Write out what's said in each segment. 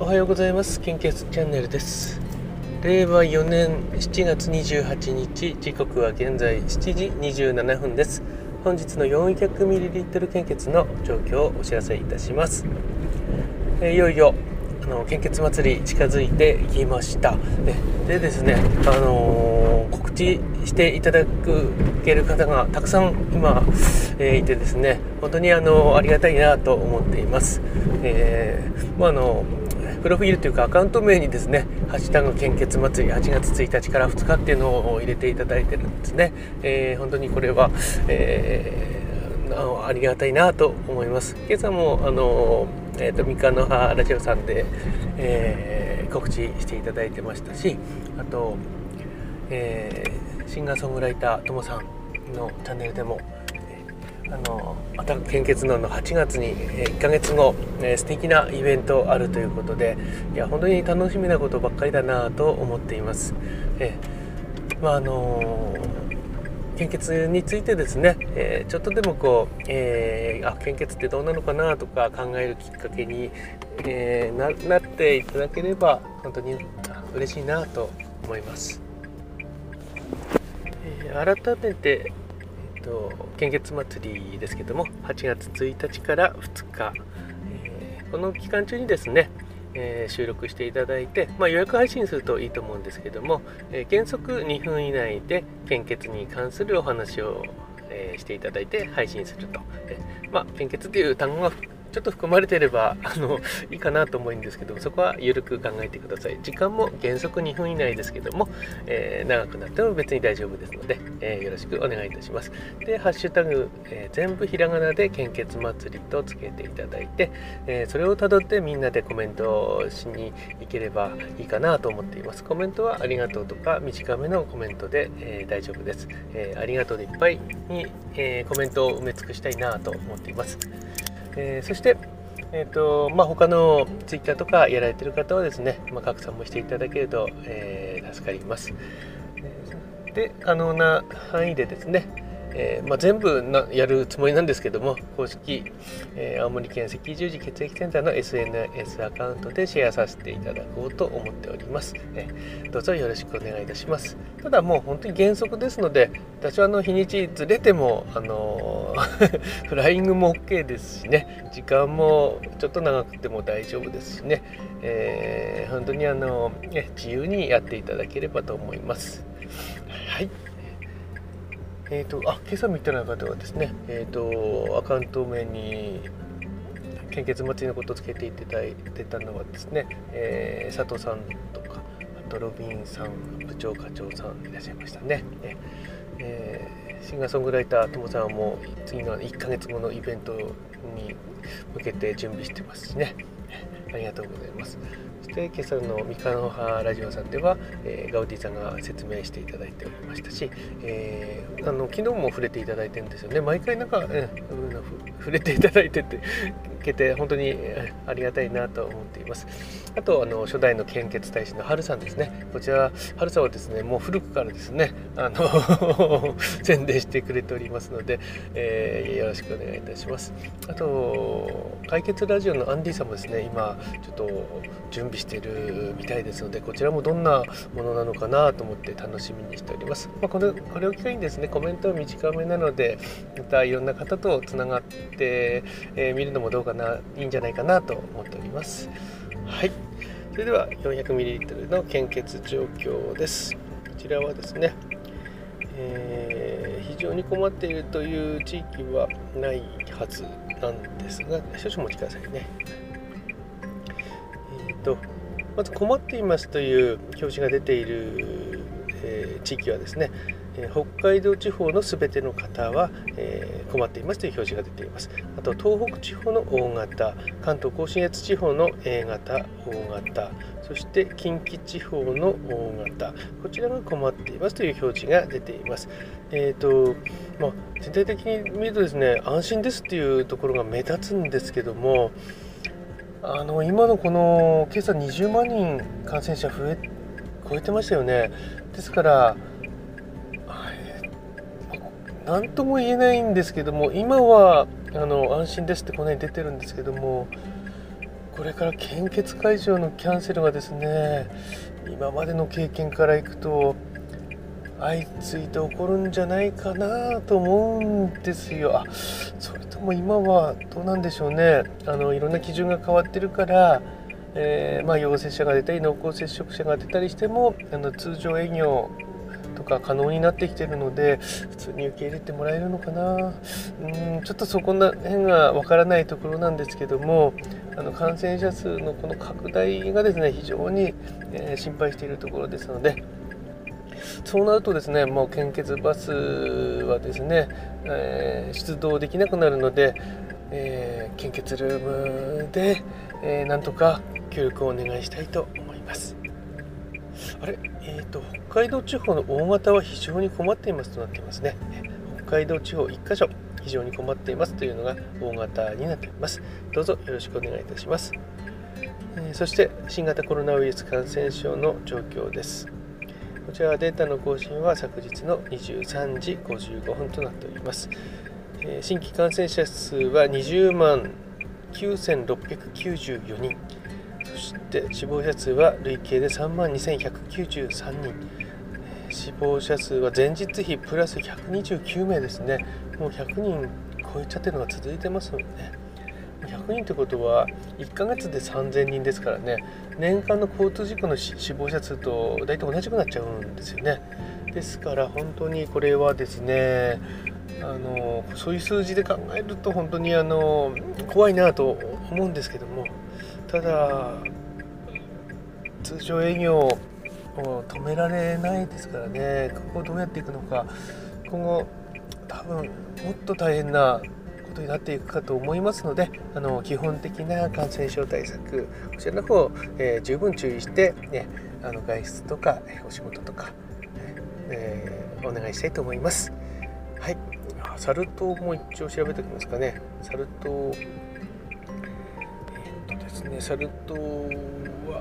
おはようございます。献血チャンネルです。令和4年7月28日時刻は現在7時27分です。本日の 400ml 献血の状況をお知らせいたします、えいよいよあの献血祭り近づいてきました。でですねあのー、告知していただける方がたくさん今、えー、いてですね本当にあのありがたいなと思っています、えー、まあ、あのプロフィールというかアカウント名にですね「ハッシュタグ献血祭り8月1日から2日」っていうのを入れていただいてるんですね、えー、本当にこれは、えー、ありがたいなと思います。今朝もあのえーと、三日の葉ラジオさんで、えー、告知していただいてましたしあと、えー、シンガーソングライターともさんのチャンネルでもあのアタック献血脳の8月に1ヶ月後、えー、素敵なイベントあるということでいや本当に楽しみなことばっかりだなと思っています。えー、まああのー、献血についてですね、えー、ちょっとでもこう、えー、あ献血ってどうなのかなとか考えるきっかけに、えー、なっていただければ本当に嬉しいなと思います。え改めてと献血祭りですけども8月1日から2日、えー、この期間中にですね、えー、収録していただいて、まあ、予約配信するといいと思うんですけども、えー、原則2分以内で献血に関するお話を、えしていただいて配信すると、えまあ、献血という単語がちょっと含まれてればあのいいかなと思うんですけどそこは緩く考えてください。時間も原則2分以内ですけども、えー、長くなっても別に大丈夫ですので、えー、よろしくお願いいたします。でハッシュタグ、えー、全部ひらがなで献血祭りとつけていただいて、えそれをたどってみんなでコメントしに行ければいいかなと思っています。コメントはありがとうとか短めのコメントで、え大丈夫です、えありがとうでいっぱいに、えコメントを埋め尽くしたいなと思っています。えー、そして、えーとまあ、他のツイッターとかやられてる方はですね、まあ、拡散もしていただけると、えー、助かります。で可能な範囲でですね、えー、まあ、全部なやるつもりなんですけども公式、えー、青森県赤十字血液センターの SNS アカウントでシェアさせていただこうと思っております、えー、どうぞよろしくお願いいたします。ただもう本当に原則ですので私はの日にちずれてもあの フライングも OK ですしね時間もちょっと長くても大丈夫ですしね、え本当にあの、ね、自由にやっていただければと思います。はい。えっ、ー、と、あ、今朝見てない方はですね、えっ、ー、と、アカウント名に、献血祭りのことをつけていただいてたのはですね、えー、佐藤さんとか、あとロビンさん、部長課長さんいらっしゃいましたね。えー、シンガーソングライターともさんはもう次の1ヶ月後のイベントに向けて準備してますしね。ありがとうございます。そして今朝の三河の葉ラジオさんでは、えー、ガウディさんが説明していただいておりましたし、えー、あの昨日も触れていただいてるんですよね。毎回なんか、えー、触れていただいててけて本当にありがたいなと思っています。あとあの初代の献血大使の春さんですね。こちら春さんはですねもう古くからですねあの 宣伝してくれておりますので、えー、よろしくお願いいたします。あと解決ラジオのアンディさんもですね今ちょっと準備しているみたいですのでこちらもどんなものなのかなと思って楽しみにしております、まあ、これこれを機会にですねコメントは短めなのでまたいろんな方とつながってみ、えー、るのもどうかないいんじゃないかなと思っております。はい。それでは 400ml の献血状況です。こちらはですね、えー、非常に困っているという地域はないはずなんですが少々お待ちくださいね。えっ、ー、とまず困っていますという表示が出ている、えー、地域はですね北海道地方のすべての方は、え困っていますという表示が出ています。あと東北地方の大型、関東甲信越地方の A 型、大型、そして近畿地方の大型、こちらが困っていますという表示が出ています。えーとまあ、全体的に見るとですね、安心ですっていうところが目立つんですけども、あの今のこの今朝20万人感染者増え超えてましたよね。ですから、何とも言えないんですけども今はあの安心ですってこの辺出てるんですけどもこれから献血会場のキャンセルがですね今までの経験からいくと相次いで起こるんじゃないかなと思うんですよ。あそれとも今はどうなんでしょうねあのいろんな基準が変わってるから、えー、まあ、陽性者が出たり濃厚接触者が出たりしてもあの通常営業とか可能になってきてるので普通に受け入れてもらえるのかなうんちょっとそこら辺がわからないところなんですけどもあの感染者数のこの拡大がですね非常に、え、心配しているところですので。そうなるとですねもう献血バスはですね、えー、出動できなくなるので、えー、献血ルームで、えー、なんとか協力をお願いしたいと思いますあれ？えーと、海道地方の大型は非常に困っていますとなっていますね。北海道地方1箇所非常に困っていますというのが大型になっています。どうぞよろしくお願いいたします。そして新型コロナウイルス感染症の状況です。こちらはデータの更新は昨日の23時55分となっております。え新規感染者数は20万9694人、そして死亡者数は累計で3万2193人、死亡者数は前日比プラス129名ですね、もう100人超えちゃってるのが続いてますのでね。100人ってことは1ヶ月で3000人ですからね。年間の交通事故の死亡者数と大体同じくなっちゃうんですよね。ですから本当にこれはですねあのそういう数字で考えると本当にあの怖いなと思うんですけども。ただ通常営業を止められないですからねここをどうやっていくのか今後多分もっと大変なことになっていくかと思いますのであの基本的な感染症対策こちらの方、えー、十分注意して、ね、あの外出とかお仕事とか、えー、お願いしたいと思います。はい、サル痘も一応調べておきますかね。サル痘、えー、っとですね、サル痘は、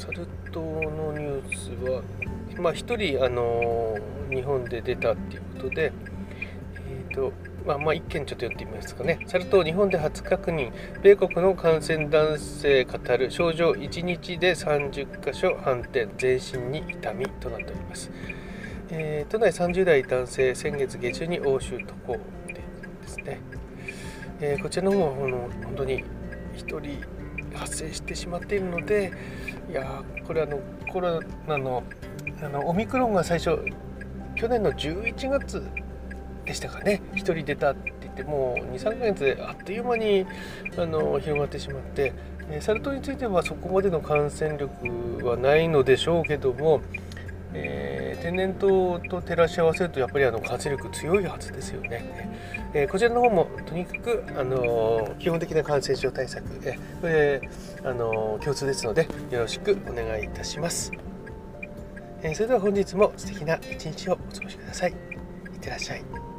サル痘のニュースは、まあ、1人、あの日本で出たっていうことで、えーとまあ、まあ1件ちょっと読んでみますかね。サル痘日本で初確認、米国の感染男性語る症状1日で30箇所反転、全身に痛みとなっております。えー、都内30代男性、先月下旬に欧州渡航ですね。えー、こちらの方はの本当に1人発生してしまっているので、いやこれあのコロナのあのオミクロンが最初去年の11月でしたかね。1人出たって言ってもう23ヶ月であっという間にあの広がってしまって、えサル痘についてはそこまでの感染力はないのでしょうけども、えー、天然痘と照らし合わせるとやっぱりあの活力強いはずですよね。えー、こちらの方もとにかく、あの基本的な感染症対策、えこれ、あの共通ですのでよろしくお願いいたします。えそれでは本日も素敵な一日をお過ごしください。いってらっしゃい。